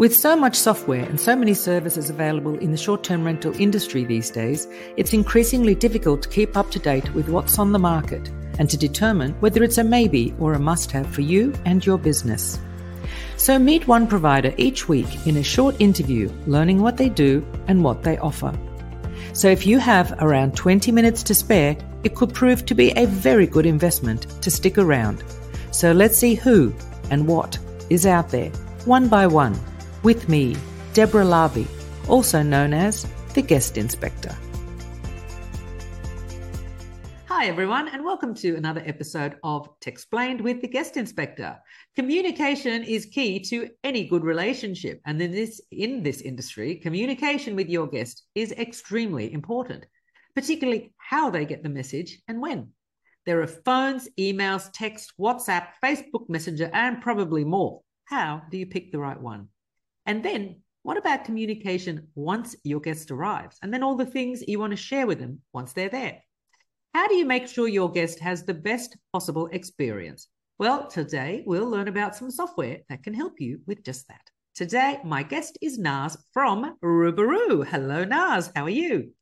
With so much software and so many services available in the short term rental industry these days, it's increasingly difficult to keep up to date with what's on the market and to determine whether it's a maybe or a must have for you and your business. So meet one provider each week in a short interview, learning what they do and what they offer. So if you have around 20 minutes to spare, it could prove to be a very good investment to stick around. So let's see who and what is out there, one by one with me, Deborah Larby, also known as the Guest Inspector. Hi, everyone, and welcome to another episode of Techsplained with the Guest Inspector. Communication is key to any good relationship, and in this in this industry, communication with your guest is extremely important, particularly how they get the message and when. There are phones, emails, text, WhatsApp, Facebook Messenger, and probably more. How do you pick the right one? And then what about communication once your guest arrives? And then all the things you want to share with them once they're there. How do you make sure your guest has the best possible experience? Well, today we'll learn about some software that can help you with just that. Today, my guest is Naz from RueBaRue. Hello, Naz. How are you?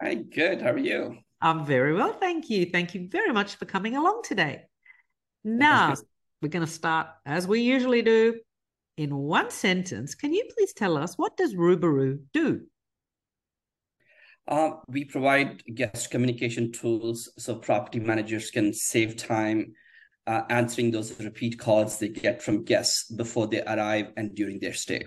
Hi, good. How are you? I'm very well, thank you. Thank you very much for coming along today. Naz, we're going to start as we usually do in one sentence, can you please tell us what does RueBaRue do? Uh, we provide guest communication tools so property managers can save time uh, answering those repeat calls they get from guests before they arrive and during their stay.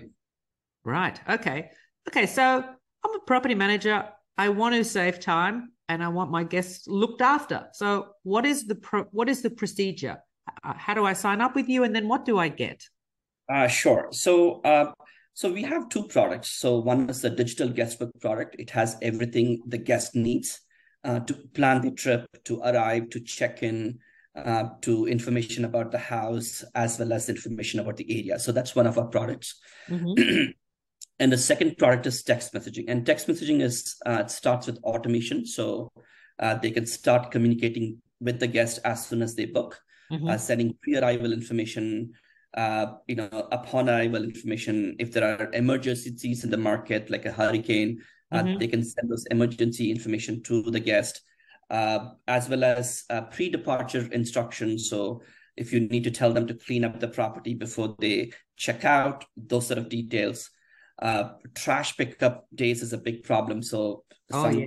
Right. Okay. Okay. So I'm a property manager. I want to save time and I want my guests looked after. So what is the pro- what is the procedure? How do I sign up with you, and then what do I get? Uh, sure. So, uh, so we have two products. So one is the digital guestbook product. It has everything the guest needs uh, to plan the trip, to arrive, to check in, uh, to information about the house, as well as information about the area. So that's one of our products. Mm-hmm. and the second product is text messaging. And text messaging is uh, it starts with automation, so uh, they can start communicating with the guest as soon as they book, mm-hmm. sending pre-arrival information uh, you know, upon arrival information, if there are emergencies in the market, like a hurricane, uh, mm-hmm. uh, they can send those emergency information to the guest, uh, as well as uh, pre-departure instructions. So if you need to tell them to clean up the property before they check out, those sort of details. Uh, trash pickup days is a big problem. So oh, some yeah.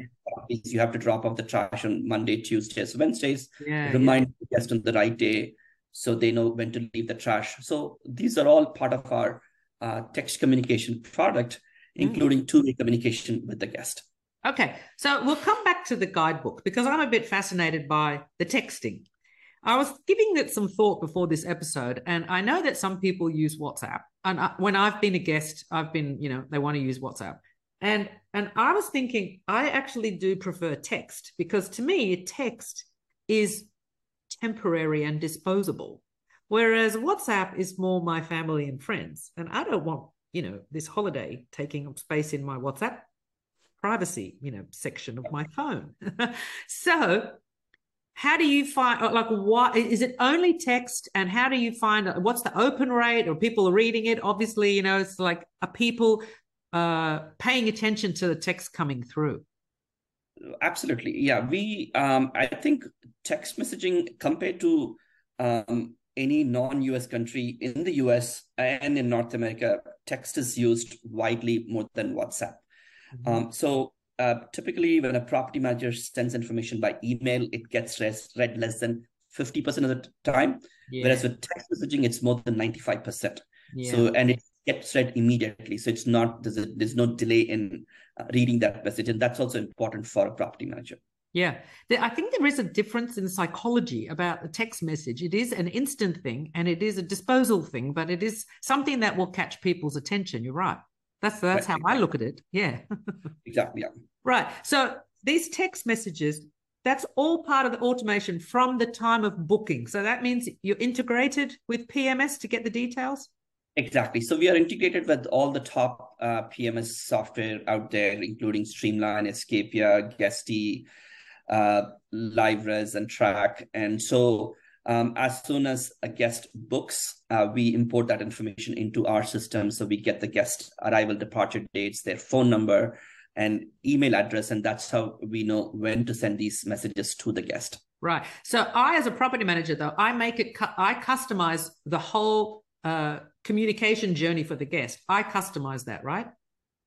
you have to drop off the trash on Monday, Tuesdays, Wednesdays. Yeah, remind yeah. the guest on the right day so they know when to leave the trash. So these are all part of our uh, text communication product, mm. including two-way communication with the guest. Okay, so we'll come back to the guidebook because I'm a bit fascinated by the texting. I was giving it some thought before this episode, and I know that some people use WhatsApp. And I, when I've been a guest, I've been, you know, they want to use WhatsApp. And and I was thinking, I actually do prefer text because to me, text is temporary and disposable. Whereas WhatsApp is more my family and friends. And I don't want, you know, this holiday taking up space in my WhatsApp privacy, you know, section of my phone. so how do you find like what is it only text and how do you find what's the open rate or people are reading it obviously you know it's like are people uh paying attention to the text coming through absolutely yeah we um i think text messaging compared to um any non-us country in the us and in north america text is used widely more than whatsapp mm-hmm. um, so uh, typically when a property manager sends information by email it gets read less than 50% of the time yeah. whereas with text messaging it's more than 95% yeah. so and it gets read immediately. So it's not there's, a, there's no delay in uh, reading that message. And that's also important for a property manager. Yeah. I think there is a difference in psychology about a text message. It is an instant thing and it is a disposal thing but it is something that will catch people's attention. You're right. That's that's right. how i look at it. Yeah. Exactly yeah. Right. So these text messages that's all part of the automation from the time of booking. So that means you're integrated with pms to get the details Exactly. So we are integrated with all the top uh, PMS software out there, including Streamline, Escapia, Guesty, uh, LiveRez, and Track. And so um, as soon as a guest books, uh, we import that information into our system. So we get the guest arrival, departure dates, their phone number, and email address. And that's how we know when to send these messages to the guest. Right. So I, as a property manager, though, I make it, I customize the whole uh, communication journey for the guest. I customize that, right?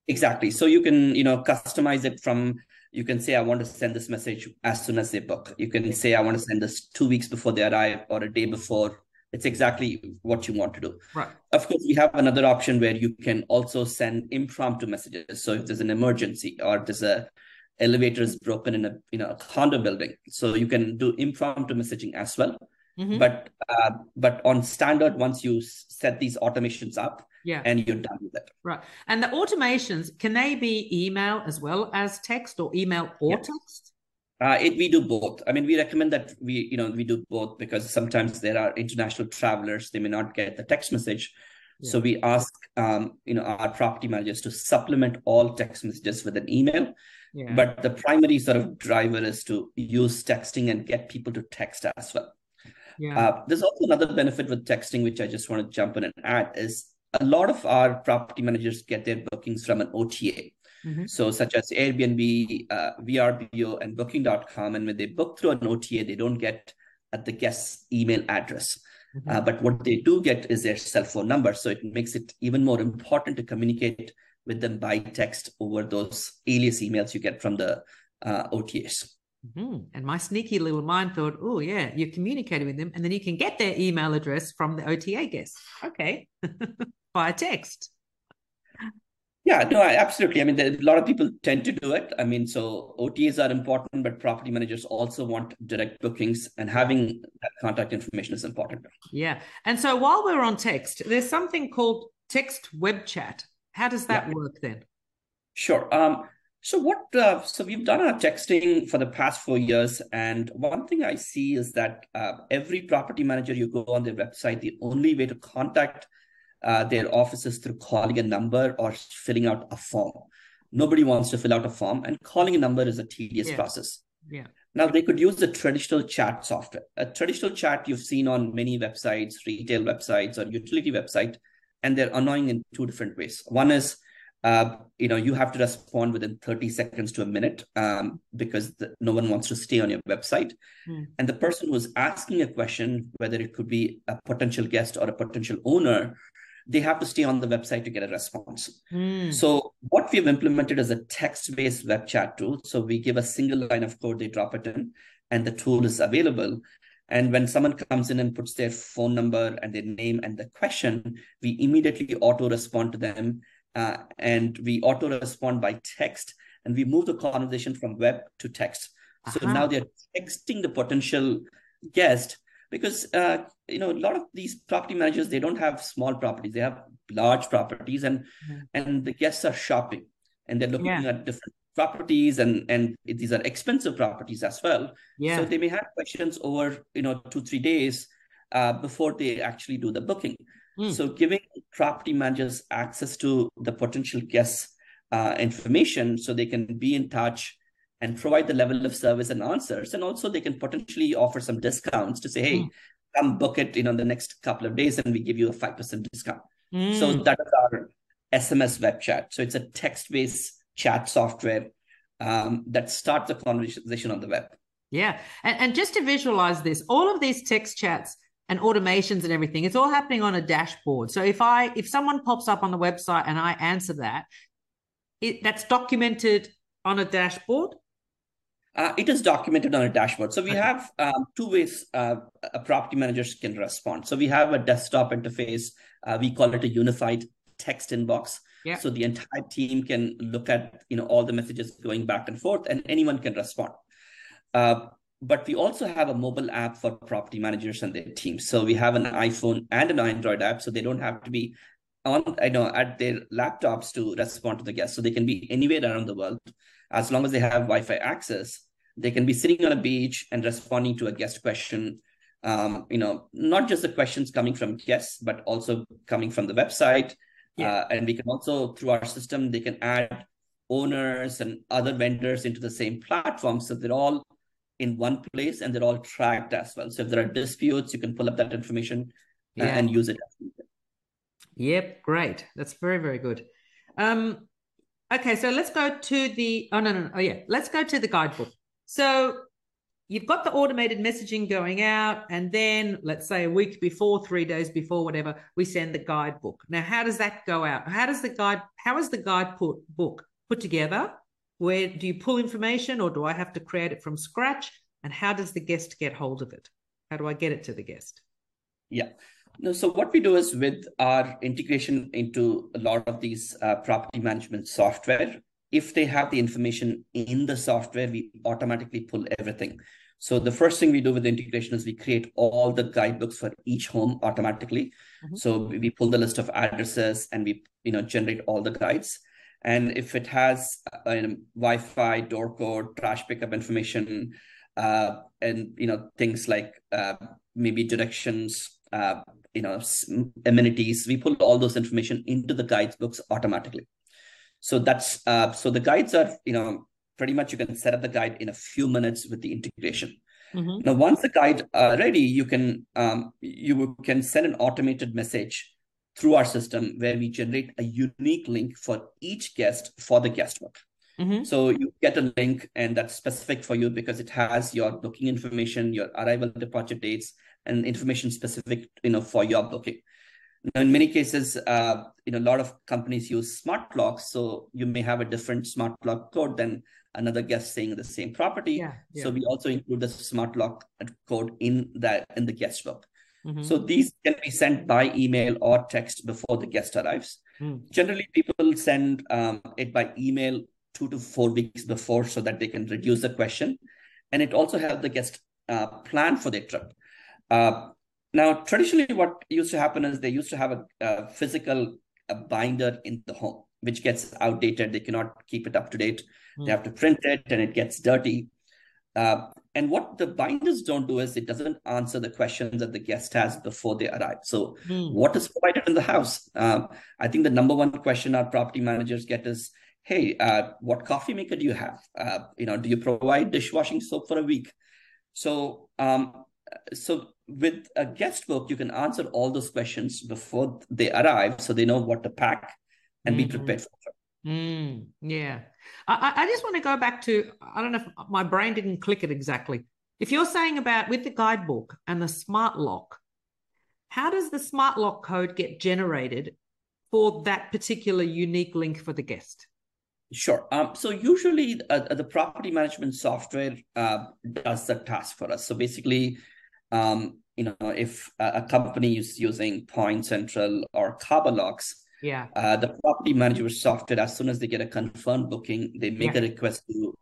Exactly. So you can, you know, customize it from you can say i want to send this message as soon as they book. You can say i want to send this two weeks before they arrive or a day before. It's exactly what you want to do. Right. Of course we have another option where you can also send impromptu messages. So if there's an emergency or there's a elevator is broken in a you know a condo building so you can do impromptu messaging as well mm-hmm. but uh, but on standard once you set these automations up yeah and you're done with it right and the automations can they be email as well as text or email or yeah. text uh, it, we do both. I mean, we recommend that we, you know, we do both because sometimes there are international travelers; they may not get the text message. Yeah. So we ask, um, you know, our property managers to supplement all text messages with an email. Yeah. But the primary sort of driver is to use texting and get people to text as well. Yeah. Uh, there's also another benefit with texting, which I just want to jump in and add, is a lot of our property managers get their bookings from an OTA. Mm-hmm. So, such as Airbnb, uh, VRBO, and Booking.com. And when they book through an OTA, they don't get at the guest's email address. Mm-hmm. Uh, but what they do get is their cell phone number. So, it makes it even more important to communicate with them by text over those alias emails you get from the uh, OTAs. Mm-hmm. And my sneaky little mind thought, oh, yeah, you're communicating with them and then you can get their email address from the OTA guest. Okay. Via text. Yeah, no, absolutely. I mean, a lot of people tend to do it. I mean, so OTAs are important, but property managers also want direct bookings, and having that contact information is important. Yeah. And so while we're on text, there's something called text web chat. How does that yeah. work then? Sure. Um, so what? Uh, so we've done our texting for the past four years, and one thing I see is that uh, every property manager you go on their website, the only way to contact uh, their offices through calling a number or filling out a form. Nobody wants to fill out a form, and calling a number is a tedious yeah. process. Yeah. Now they could use the traditional chat software. A traditional chat you've seen on many websites, retail websites, or utility website, and they're annoying in two different ways. One is uh, you know you have to respond within 30 seconds to a minute um, because the, no one wants to stay on your website. Mm. and the person who's asking a question whether it could be a potential guest or a potential owner they have to stay on the website to get a response. Mm. so what we've implemented is a text-based web chat tool. So we give a single line of code they drop it in and the tool is available. And when someone comes in and puts their phone number and their name and the question, we immediately auto respond to them uh, and we auto respond by text and we move the conversation from web to text so uh-huh. now they're texting the potential guest because uh, you know a lot of these property managers they don't have small properties they have large properties and mm-hmm. and the guests are shopping and they're looking yeah. at different properties and and these are expensive properties as well yeah. so they may have questions over you know two three days uh, before they actually do the booking Mm. So giving property managers access to the potential guests uh, information so they can be in touch and provide the level of service and answers. And also they can potentially offer some discounts to say, hey, mm. come book it you know the next couple of days and we give you a 5% discount. Mm. So that is our SMS web chat. So it's a text-based chat software um, that starts the conversation on the web. Yeah. And, and just to visualize this, all of these text chats – and automations and everything. It's all happening on a dashboard. So if i if someone pops up on the website and i answer that it that's documented on a dashboard? Uh, it is documented on a dashboard. So we okay. have um, two ways uh, a property managers can respond. So we have a desktop interface. Uh, we call it a unified text inbox. Yeah. so the entire team can look at you know all the messages going back and forth and anyone can respond. Uh, but we also have a mobile app for property managers and their teams. So we have an iPhone and an Android app, so they don't have to be on, I know, at their laptops to respond to the guests. So they can be anywhere around the world as long as they have Wi-Fi access. They can be sitting on a beach and responding to a guest question. Um, you know, not just the questions coming from guests, but also coming from the website. Yeah. Uh, and we can also, through our system, they can add owners and other vendors into the same platform. So they're all in one place and they're all tracked as well. So if there are disputes, you can pull up that information uh, yeah. and use it. Yep, great. That's very, very good. Um, okay, so let's go to the, oh, no, no, no. Oh, yeah, let's go to the guidebook. So you've got the automated messaging going out, and then let's say a week before, three days before, whatever, we send the guidebook. Now, how does that go out? How does the guide, how is the guide put, book put together? Where do you pull information or do I have to create it from scratch? And how does the guest get hold of it? How do I get it to the guest? Yeah. No, so what we do is with our integration into a lot of these uh, property management software, if they have the information in the software, we automatically pull everything. So the first thing we do with the integration is we create all the guidebooks for each home automatically. Mm-hmm. So we pull the list of addresses and we you know generate all the guides. And if it has uh, Wi-Fi, door code, trash pickup information, uh, and you know things like uh, maybe directions, uh, you know amenities, we pull all those information into the guides books automatically. So that's uh, so the guides are you know pretty much you can set up the guide in a few minutes with the integration. Mm-hmm. Now, once the guide are ready, you can um, you can send an automated message through our system where we generate a unique link for each guest for the guest book. Mm-hmm. So you get a link and that's specific for you because it has your booking information, your arrival departure dates, and information specific, you know, for your booking. Now, in many cases, uh, you know, a lot of companies use smart locks, so you may have a different smart lock code than another guest staying in the same property. Yeah, yeah. So we also include the smart lock code in that in the guest book. Mm-hmm. So these can be sent by email or text before the guest arrives. Mm. Generally, people send um, it by email two to four weeks before so that they can reduce the question. And it also helps the guest uh, plan for their trip. Uh, now, traditionally, what used to happen is they used to have a, a physical a binder in the home, which gets outdated. They cannot keep it up to date. Mm. They have to print it and it gets dirty. Uh, and what the binders don't do is it doesn't answer the questions that the guest has before they arrive. So, mm. what is provided in the house? Um, I think the number one question our property managers get is, "Hey, uh, what coffee maker do you have? Uh, you know, do you provide dishwashing soap for a week?" So, um, so with a guest book, you can answer all those questions before they arrive, so they know what to pack and mm-hmm. be prepared for. Mm, yeah. I, I just want to go back to I don't know if my brain didn't click it exactly. If you're saying about with the guidebook and the smart lock, how does the smart lock code get generated for that particular unique link for the guest? Sure. Um, so usually uh, the property management software uh, does the task for us. So basically, um, you know, if a, company is using Point Central or Locks, yeah. Uh, the property management software, as soon as they get a confirmed booking, they make yeah. a request to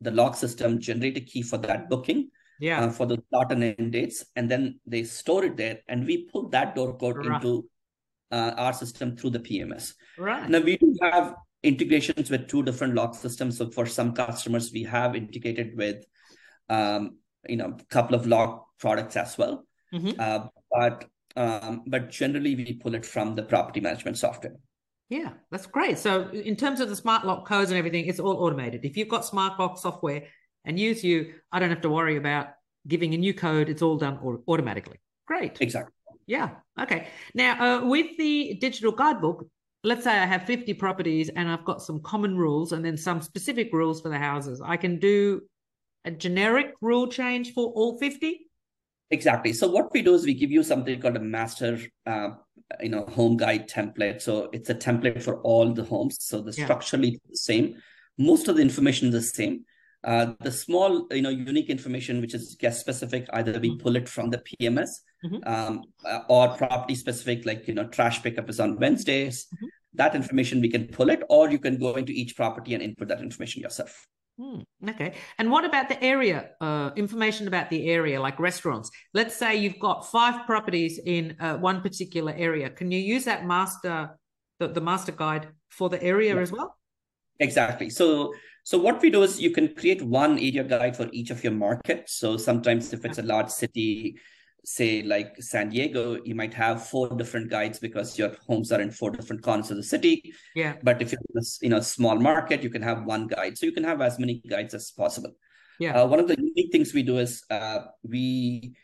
the lock system, generate a key for that booking. Yeah. Uh, for the start and end dates, and then they store it there, and we pull that door code right. into uh, our system through the PMS. Right. Now we do have integrations with two different lock systems. So for some customers, we have integrated with, um, you know, a couple of lock products as well. Mm-hmm. Uh, but um, but generally, we pull it from the property management software. Yeah, that's great. So, in terms of the smart lock codes and everything, it's all automated. If you've got smart lock software and use you, I don't have to worry about giving a new code. It's all done automatically. Great. Exactly. Yeah. Okay. Now, uh, with the digital guidebook, let's say I have 50 properties and I've got some common rules and then some specific rules for the houses. I can do a generic rule change for all 50? Exactly. So what we do is we give you something called a master, uh, you know, home guide template. So it's a template for all the homes. So the yeah. structurally the same. Most of the information is the same. Uh, the small, you know, unique information which is guest specific, either we mm-hmm. pull it from the PMS mm-hmm. um, uh, or property specific, like you know, trash pickup is on Wednesdays. Mm-hmm. That information we can pull it, or you can go into each property and input that information yourself. Hmm, okay. And what about the area? Uh, information about the area, like restaurants. Let's say you've got five properties in uh, one particular area. Can you use that master, the, the master guide for the area yeah. as well? Exactly. So, so what we do is you can create one area guide for each of your markets. So sometimes if it's a large city, say like San Diego, you might have four different guides because your homes are in four different corners of the city. Yeah. But if you're in a small market, you can have one guide. So you can have as many guides as possible. Yeah. Uh, one of the unique things we do is uh, we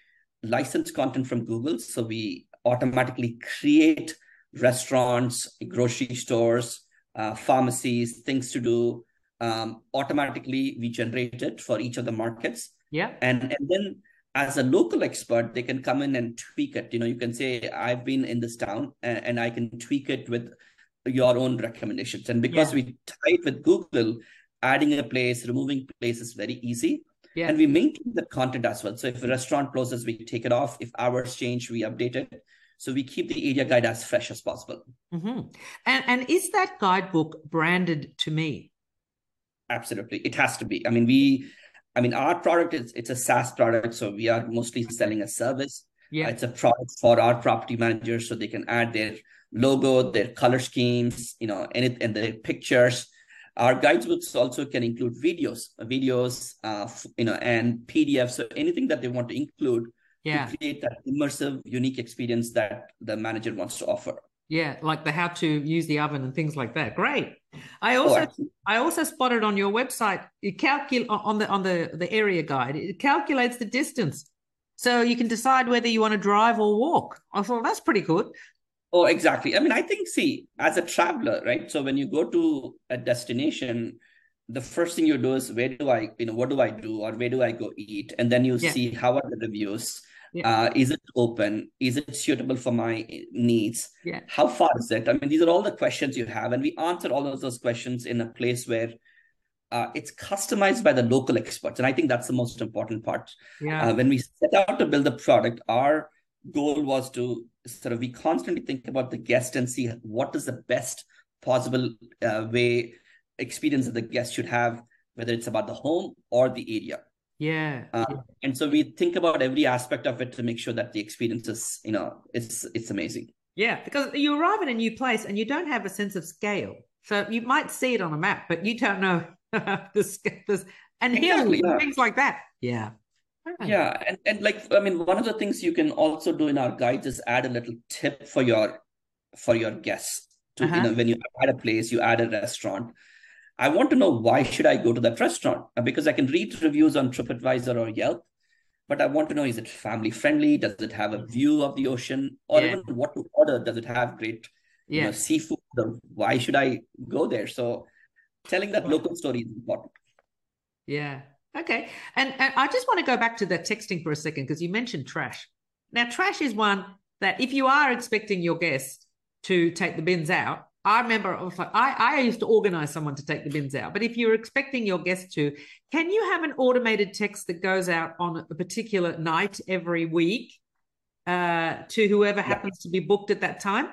license content from Google. So we automatically create restaurants, grocery stores, uh, pharmacies, things to do. Um, automatically, we generate it for each of the markets. Yeah. And, and then as a local expert, they can come in and tweak it. You know, you can say, I've been in this town and, and I can tweak it with your own recommendations. And because yeah. we tie it with Google, adding a place, removing place is very easy. Yeah. And we maintain the content as well. So if a restaurant closes, we take it off. If hours change, we update it. So we keep the area guide as fresh as possible. Mm-hmm. And and is that guidebook branded to me? Absolutely, it has to be. I mean, we, I mean, our product is it's a SaaS product, so we are mostly selling a service. Yeah, it's a product for our property managers, so they can add their logo, their color schemes, you know, and it and their pictures. Our guidebooks also can include videos, videos, uh, you know, and PDFs. So anything that they want to include yeah. to create that immersive, unique experience that the manager wants to offer. Yeah, like the how to use the oven and things like that. Great. I also I also spotted on your website it calculate on the on the the area guide. It calculates the distance, so you can decide whether you want to drive or walk. I thought that's pretty good. Oh, exactly. I mean, I think see, as a traveler, right? So when you go to a destination, the first thing you do is where do I, you know, what do I do or where do I go eat? And then you yeah. see how are the reviews yeah. Uh, is it open? Is it suitable for my needs? Yeah. How far is it? I mean, these are all the questions you have, and we answer all of those questions in a place where uh, it's customized by the local experts, and I think that's the most important part. Yeah. Uh, when we set out to build the product, our goal was to sort of we constantly think about the guest and see what is the best possible uh, way experience that the guest should have, whether it's about the home or the area. Yeah. Uh, and so we think about every aspect of it to make sure that the experience is, you know, it's it's amazing. Yeah, because you arrive in a new place and you don't have a sense of scale. So you might see it on a map, but you don't know the this and exactly, hills yeah. things like that. Yeah. Yeah, and, and like I mean, one of the things you can also do in our guides is add a little tip for your for your guests. To uh-huh. you know, when you add a place, you add a restaurant I want to know why should I go to that restaurant? Uh, because I can read reviews on TripAdvisor or Yelp, but I want to know is it family friendly? Does it have a view of the ocean? Or yeah. even what to order? Does it have great yeah. you know, seafood? Why should I go there? So telling that local story is important. Yeah. Okay. And, and I just want to go back to the texting for a second because you mentioned trash. Now, trash is one that if you are expecting your guest to take the bins out, I remember I was like, I, I used to organize someone to take the bins out. But if you're expecting your guest to, can you have an automated text that goes out on a particular night every week uh, to whoever happens yeah. to be booked at that time?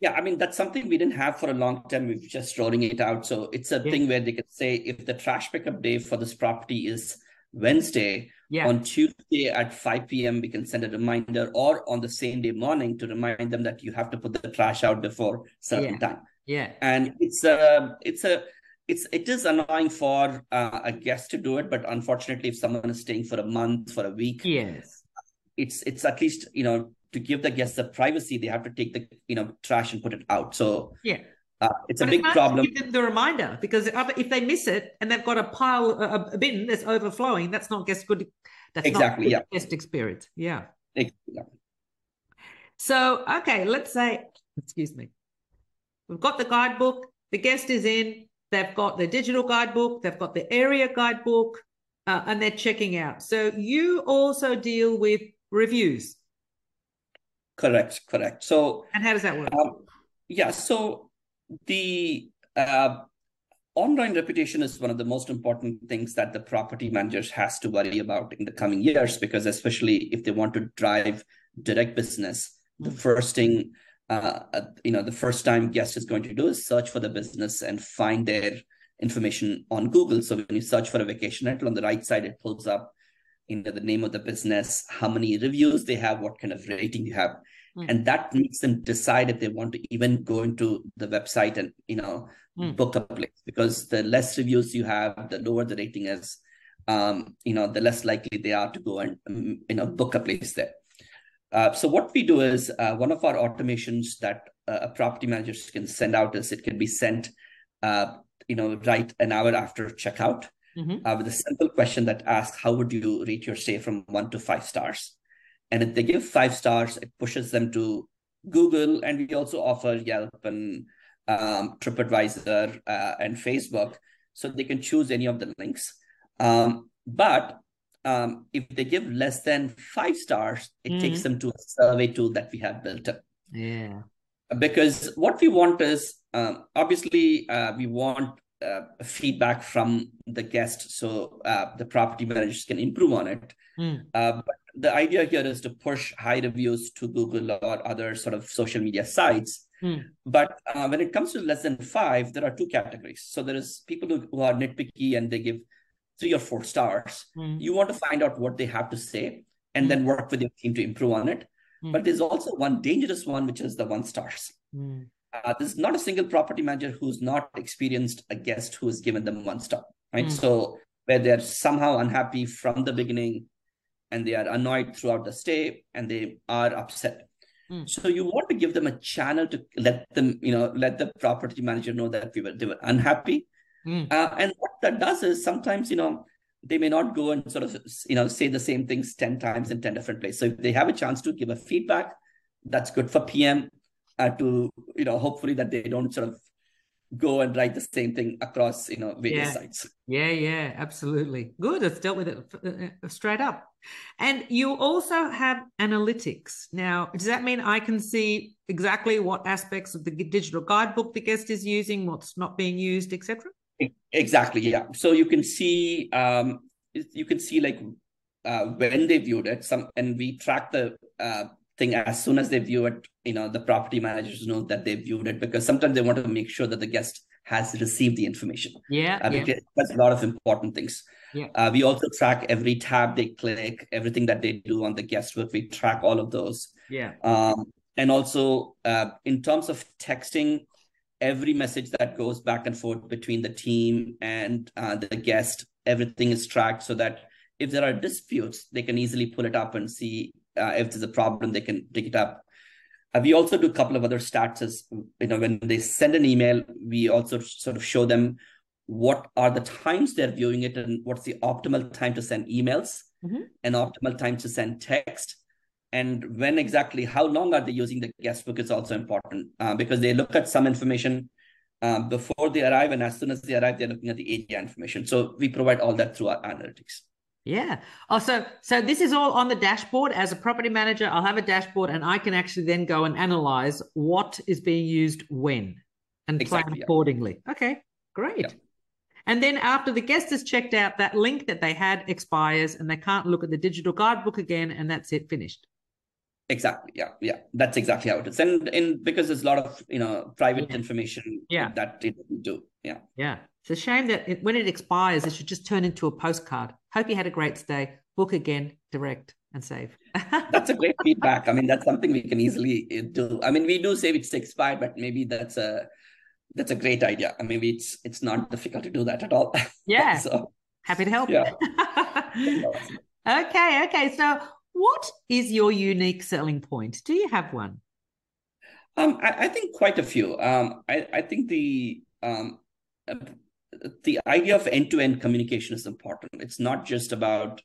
Yeah, I mean, that's something we didn't have for a long time. We've just rolling it out. So it's a yeah. thing where they could say if the trash pickup day for this property is Wednesday, yeah. On Tuesday at 5 p.m., we can send a reminder, or on the same day morning to remind them that you have to put the trash out before certain yeah. time. Yeah. And it's a it's a it's it is annoying for uh, a guest to do it, but unfortunately, if someone is staying for a month, for a week, yes, it's it's at least you know to give the guests the privacy, they have to take the you know trash and put it out. So yeah, uh, it's but a big it's problem. Give them the reminder because if they miss it and they've got a pile, a, a bin that's overflowing, that's not guest good. That's exactly not yeah. guest experience. Yeah. Exactly. So okay, let's say, excuse me, we've got the guidebook. The guest is in. They've got the digital guidebook. They've got the area guidebook, uh, and they're checking out. So you also deal with reviews. Correct. Correct. So. And how does that work? Um, yeah. So the uh, online reputation is one of the most important things that the property managers has to worry about in the coming years because especially if they want to drive direct business the hmm. first thing uh, uh, you know the first time guest is going to do is search for the business and find their information on google so when you search for a vacation rental on the right side it pulls up you know the name of the business how many reviews they have what kind of rating you have mm. and that makes them decide if they want to even go into the website and you know mm. book a place because the less reviews you have the lower the rating is um, you know the less likely they are to go and um, you know book a place there uh, so what we do is uh, one of our automations that uh, a property manager can send out is it can be sent uh, you know right an hour after checkout mm-hmm. uh, with a simple question that asks, How would you rate your stay from one to five stars? And if they give five stars, it pushes them to Google. And we also offer Yelp and um, TripAdvisor uh, and Facebook. So they can choose any of the links. Um, but um, if they give less than five stars, it mm. takes them to a survey tool that we have built up. Yeah. Because what we want is um, obviously uh, we want uh, feedback from the guest so uh, the property managers can improve on it. Mm. but the idea here is to push high reviews to Google or other sort of social media sites. Mm. But uh, when it comes to less than five, there are two categories. So there is people who, are nitpicky and they give three or four stars. Mm. You want to find out what they have to say and mm. then work with your team to improve on it. But there's also one dangerous one, which is the one stars. Uh, there's not a single property manager who's not experienced a guest who has given them one star, right? So where they're somehow unhappy from the beginning and they are annoyed throughout the stay and they are upset. Mm. So you want to give them a channel to let them, you know, let the property manager know that we were they were unhappy Mm. Uh, and what that does is sometimes, you know, they may not go and sort of, you know, say the same things 10 times in 10 different places. So if they have a chance to give a feedback, that's good for PM uh, to, you know, hopefully that they don't sort of go and write the same thing across you know various yeah. sites yeah yeah absolutely good it's dealt with it uh, uh, straight up and you also have analytics now does that mean i can see exactly what aspects of the digital guidebook the guest is using what's not being used etc Exactly. Yeah. So you can see um, you can see like uh, when they viewed it. Some and we track the uh, thing as soon as they view it. You know, the property managers know that they viewed it because sometimes they want to make sure that the guest has received the information. Yeah. Uh, yeah. That's a lot of important things. Yeah. Uh, we also track every tab they click, everything that they do on the guest book. We track all of those. Yeah. Um, and also uh, in terms of texting, every message that goes back and forth between the team and uh, the guest, everything is tracked so that if there are disputes, they can easily pull it up and see uh, if there's a problem, they can dig it up. Uh, we also do a couple of other stats as you know when they send an email, we also sort of show them what are the times they're viewing it and what's the optimal time to send emails mm-hmm. and optimal time to send text. And when exactly how long are they using the guest book is also important uh, because they look at some information uh, before they arrive and as soon as they arrive they're looking at the area information. So we provide all that through our analytics yeah oh so so this is all on the dashboard as a property manager i'll have a dashboard and i can actually then go and analyze what is being used when and exactly, plan accordingly yeah. okay great yeah. And then after the guest has checked out, that link that they had expires and they can't look at the digital guidebook again, and that's it, finished. Exactly. Yeah. Yeah. That's exactly how it is. And in because there's a lot of you know private yeah. information yeah. that it do. Yeah. Yeah. It's a shame that it, when it expires, it should just turn into a postcard. Hope you had a great stay. Book again, direct, and save. that's a great feedback. I mean, that's something we can easily uh, do. I mean, we do say it's expired, but maybe that's a that's a great idea. I mean, it's it's not difficult to do that at all. Yeah. so happy to help. Yeah. okay. Okay. So what is your unique selling point? Do you have one? Um, I, I think quite a few. Um, I, I think the um, the idea of end-to-end communication is important. It's not just about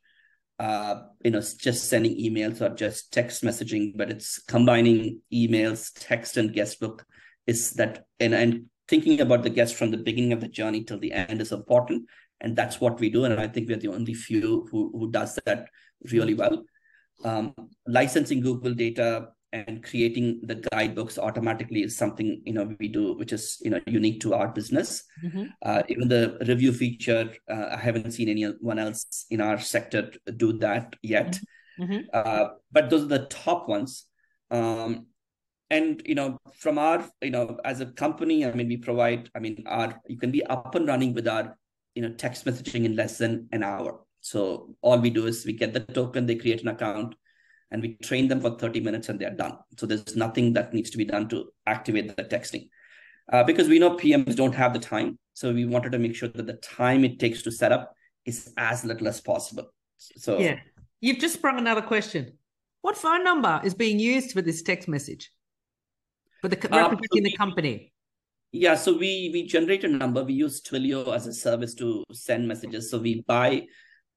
uh, you know just sending emails or just text messaging, but it's combining emails, text, and guestbook. Is that and and thinking about the guest from the beginning of the journey till the end is important, and that's what we do. And I think we're the only few who who does that really well um, licensing Google data and creating the guidebooks automatically is something you know we do, which is you know unique to our business. Mm-hmm. Uh, even the review feature, uh, I haven't seen anyone else in our sector do that yet. Mm-hmm. mm-hmm. Uh, but those are the top ones. Um, and you know from our you know as a company i mean we provide i mean our you can be up and running with our you know text messaging in less than an hour so all we do is we get the token, they create an account, and we train them for 30 minutes and they're done. So there's nothing that needs to be done to activate the texting. Uh, because we know PMs don't have the time. So we wanted to make sure that the time it takes to set up is as little as possible. So yeah, you've just sprung another question. What phone number is being used for this text message for the uh, representing uh, the company? Yeah, so we we generate a number. We use Twilio as a service to send messages. So we buy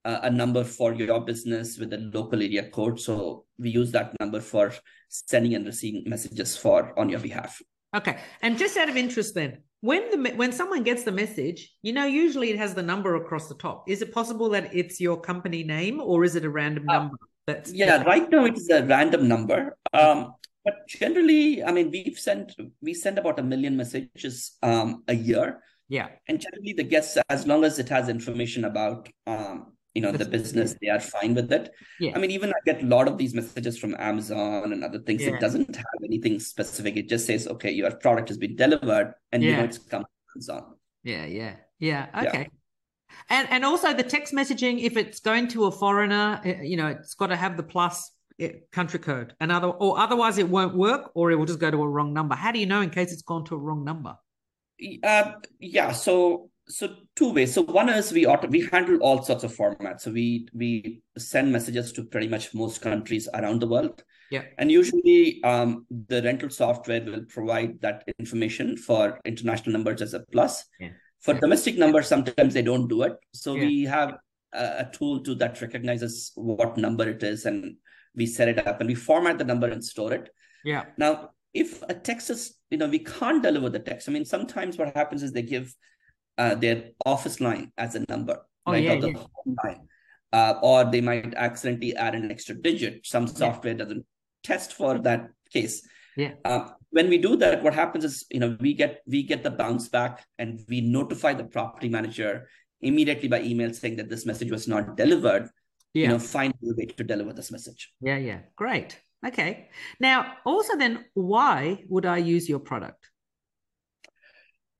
uh, a number for your business with a local area code. So we use that number for sending and receiving messages for on your behalf. Okay, and just out of interest, then, when the when someone gets the message, you know, usually it has the number across the top. Is it possible that it's your company name, or is it a random uh, number? That's yeah. Right now, it is a random number. Um, but generally, I mean, we've sent we send about a million messages um, a year. Yeah. And generally, the guests, as long as it has information about um, you know the business, they are fine with it. Yeah. I mean, even I get a lot of these messages from Amazon and other things. Yeah. It doesn't have anything specific. It just says, okay, your product has been delivered, and yeah. you know it's come Amazon. Yeah, yeah, yeah. Okay. Yeah. And and also the text messaging, if it's going to a foreigner, eh, you know, it's got to have the plus country code and other or otherwise it won't work or it will just go to a wrong number how do you know in case it's gone to a wrong number uh, yeah so so two ways so one is we auto we handle all sorts of formats so we we send messages to pretty much most countries around the world yeah and usually um, the rental software will provide that information for international numbers as a plus yeah. for yeah. domestic numbers sometimes they don't do it so yeah. we have a, a tool to that recognizes what number it is and we set it up and we format the number and store it. Yeah. Now, if a text is, you know, we can't deliver the text. I mean, sometimes what happens is they give uh, their office line as a number, oh, right? Yeah, or the yeah. line. Uh, or they might accidentally add an extra digit. Some software yeah. doesn't test for that case. Yeah. Uh, when we do that, what happens is, you know, we get we get the bounce back and we notify the property manager immediately by email saying that this message was not delivered yeah. you know find a way to deliver this message yeah yeah great okay now also then why would i use your product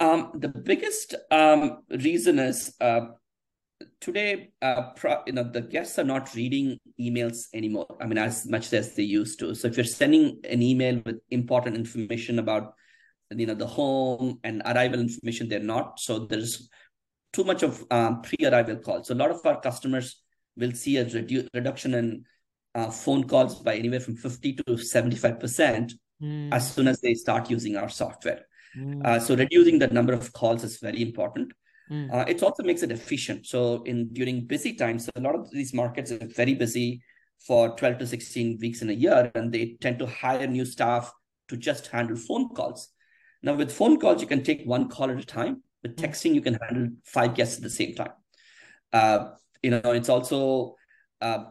um, the biggest um, reason is uh, today uh, pro, you know the guests are not reading emails anymore i mean as much as they used to so if you're sending an email with important information about you know the home and arrival information they're not so there's too much of um, pre-arrival calls so a lot of our customers we'll see a redu- reduction in uh, phone calls by anywhere from 50 to 75% mm. as soon as they start using our software. Mm. Uh, so reducing the number of calls is very important. Mm. Uh, it also makes it efficient. So in during busy times, a lot of these markets are very busy for 12 to 16 weeks in a year, and they tend to hire new staff to just handle phone calls. Now, with phone calls, you can take one call at a time. With hmm. texting, you can handle five guests at the same time. Uh, you know it's also uh,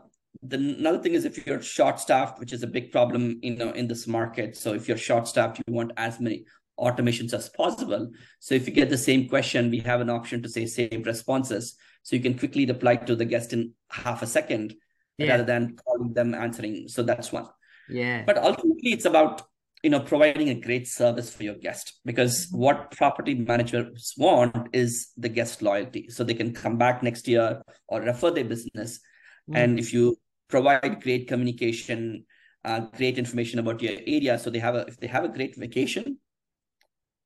the another thing is if you're short staffed which is a big problem you know in this market so if you're short staffed you want as many automations as possible. So if you get the same question we have an option to say same responses. So you can quickly reply to the guest in half a second yeah. rather than calling them answering. So that's one. Yeah. But ultimately it's about you know providing a great service for your guest because mm-hmm. what property managers want is the guest loyalty. So they can come back next year or refer their business. Mm. and if you provide great communication uh, great information about your area so they have a if they have a great vacation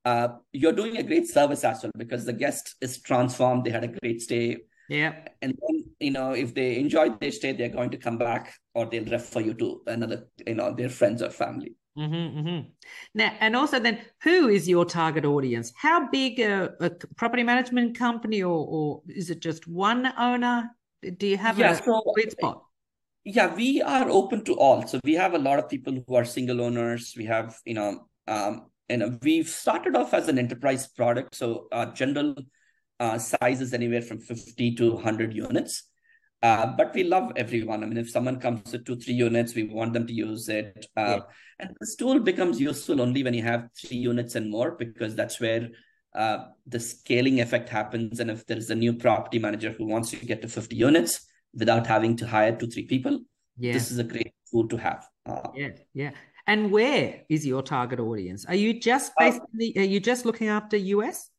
uh, you're doing a great service as well because the guest is transformed they had a great stay yeah and then you know if they enjoyed their stay they're going to come back or they'll refer you to another you know their friends or family Mm-hmm, mm-hmm. Now, and also then, who is your target audience? How big a, a property management company, or, or is it just one owner? Do you have yeah, a so, sweet spot? Yeah, we are open to all. So we have a lot of people who are single owners. We have, you know, um, know, we've started off as an enterprise product. So our general uh, size is anywhere from 50 to 100 units. Uh, but we love everyone. I mean, if someone comes with two, three units, we want them to use it. Uh, yeah. And this tool becomes useful only when you have three units and more, because that's where uh, the scaling effect happens. And if there's a new property manager who wants to get to 50 units without having to hire two, three people, yeah. this is a great tool to have. Uh, yeah, yeah. And where is your target audience? Are you just uh, basically, are you just looking after US?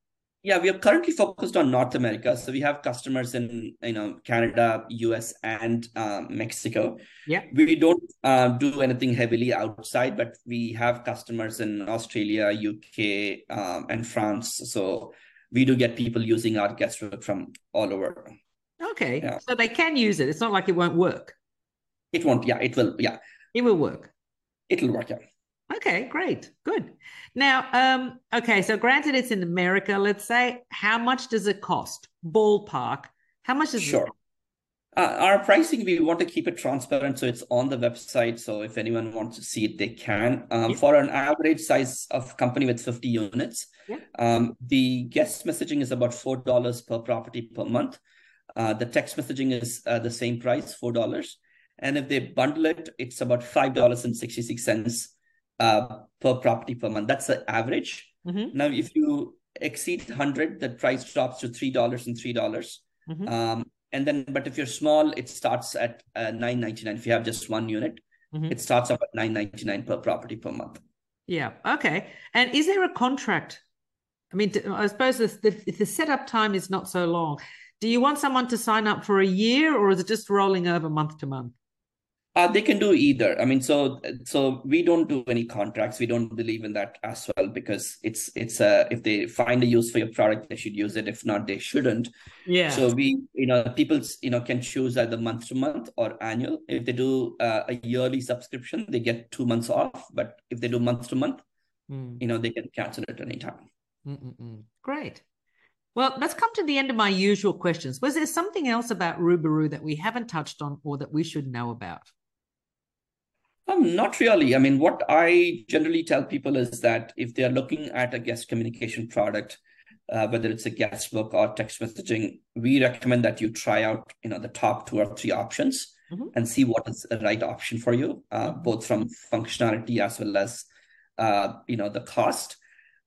Yeah, we are currently focused on North America. So we have customers in you know Canada, US, and uh, Mexico. Yeah, we don't uh, do anything heavily outside, but we have customers in Australia, UK, um, and France. So we do get people using our guestbook from all over. Okay, yeah. so they can use it. It's not like it won't work. It won't. Yeah, it will. Yeah, it will work. It'll work. out. Okay, great. Good. Now, um, okay, so granted it's in America, let's say, how much does it cost? Ballpark. How much is it? sure. Uh, our pricing, we want to keep it transparent, so it's on the website. So if anyone wants to see it, they can. Um, yeah. For an average size of company with 50 units, yeah. um, the guest messaging is about $4 per property per month. Uh, the text messaging is uh, the same price, $4. And if they bundle it, it's about $5.66 uh, per property per month. That's the average. Mm-hmm. Now, if you exceed 100, the price drops to $3 and $3. mm-hmm. um, and then, but if you're small, it starts at uh, 9.99. If you have just one unit, mm-hmm. it starts up at 9.99 per property per month. Yeah. Okay. And is there a contract? I mean, I suppose if the, the setup time is not so long, do you want someone to sign up for a year or is it just rolling over month to month? Uh, they can do either. I mean, so so we don't do any contracts. We don't believe in that as well because it's it's uh if they find a use for your product, they should use it. If not, they shouldn't. Yeah. So we you know people you know can choose either month to month or annual. If they do uh, a yearly subscription, they get two months off. But if they do month to month, mm. you know they can cancel it anytime. Mm-mm-mm. Great. Well, let's come to the end of my usual questions. Was there something else about RueBaRue that we haven't touched on or that we should know about? Um, not really. I mean, what I generally tell people is that if they are looking at a guest communication product, uh, whether it's a guest book or text messaging, we recommend that you try out, you know, the top two or three options mm-hmm. and see what is the right option for you, uh, mm-hmm. both from functionality as well as, uh, you know, the cost.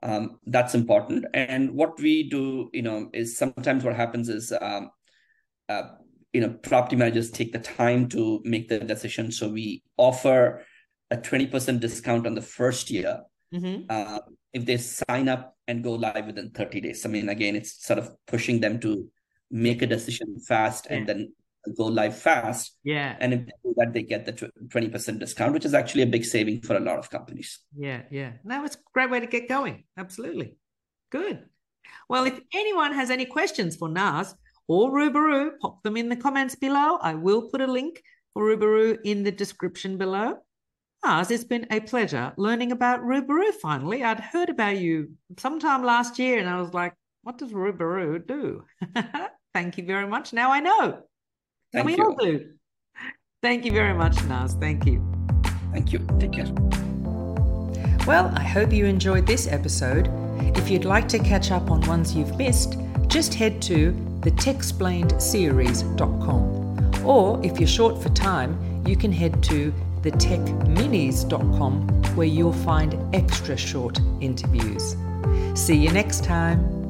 Um, that's important. And what we do, you know, is sometimes what happens is um, uh, you know property managers take the time to make the decision. So we offer a 20% discount on the first year. Mm-hmm. uh, if they sign up and go live within 30 days. I mean again it's sort of pushing them to make a decision fast yeah. and then go live fast. Yeah. And if they do that they get the 20% discount which is actually a big saving for a lot of companies. Yeah yeah. No it's a great way to get going. Absolutely. Good. Well if anyone has any questions for Naz or RueBaRue, pop them in the comments below. I will put a link for RueBaRue in the description below. As it's been a pleasure learning about RueBaRue finally. I'd heard about you sometime last year and I was like, what does RueBaRue do? Thank you very much. Now I know. Thank and we you. all do. Thank you very much, Naz. Thank you. Thank you. Take care. Well, I hope you enjoyed this episode. If you'd like to catch up on ones you've missed, just head to thetechsplainedseries.com. Or if you're short for time, you can head to thetechminis.com where you'll find extra short interviews. See you next time.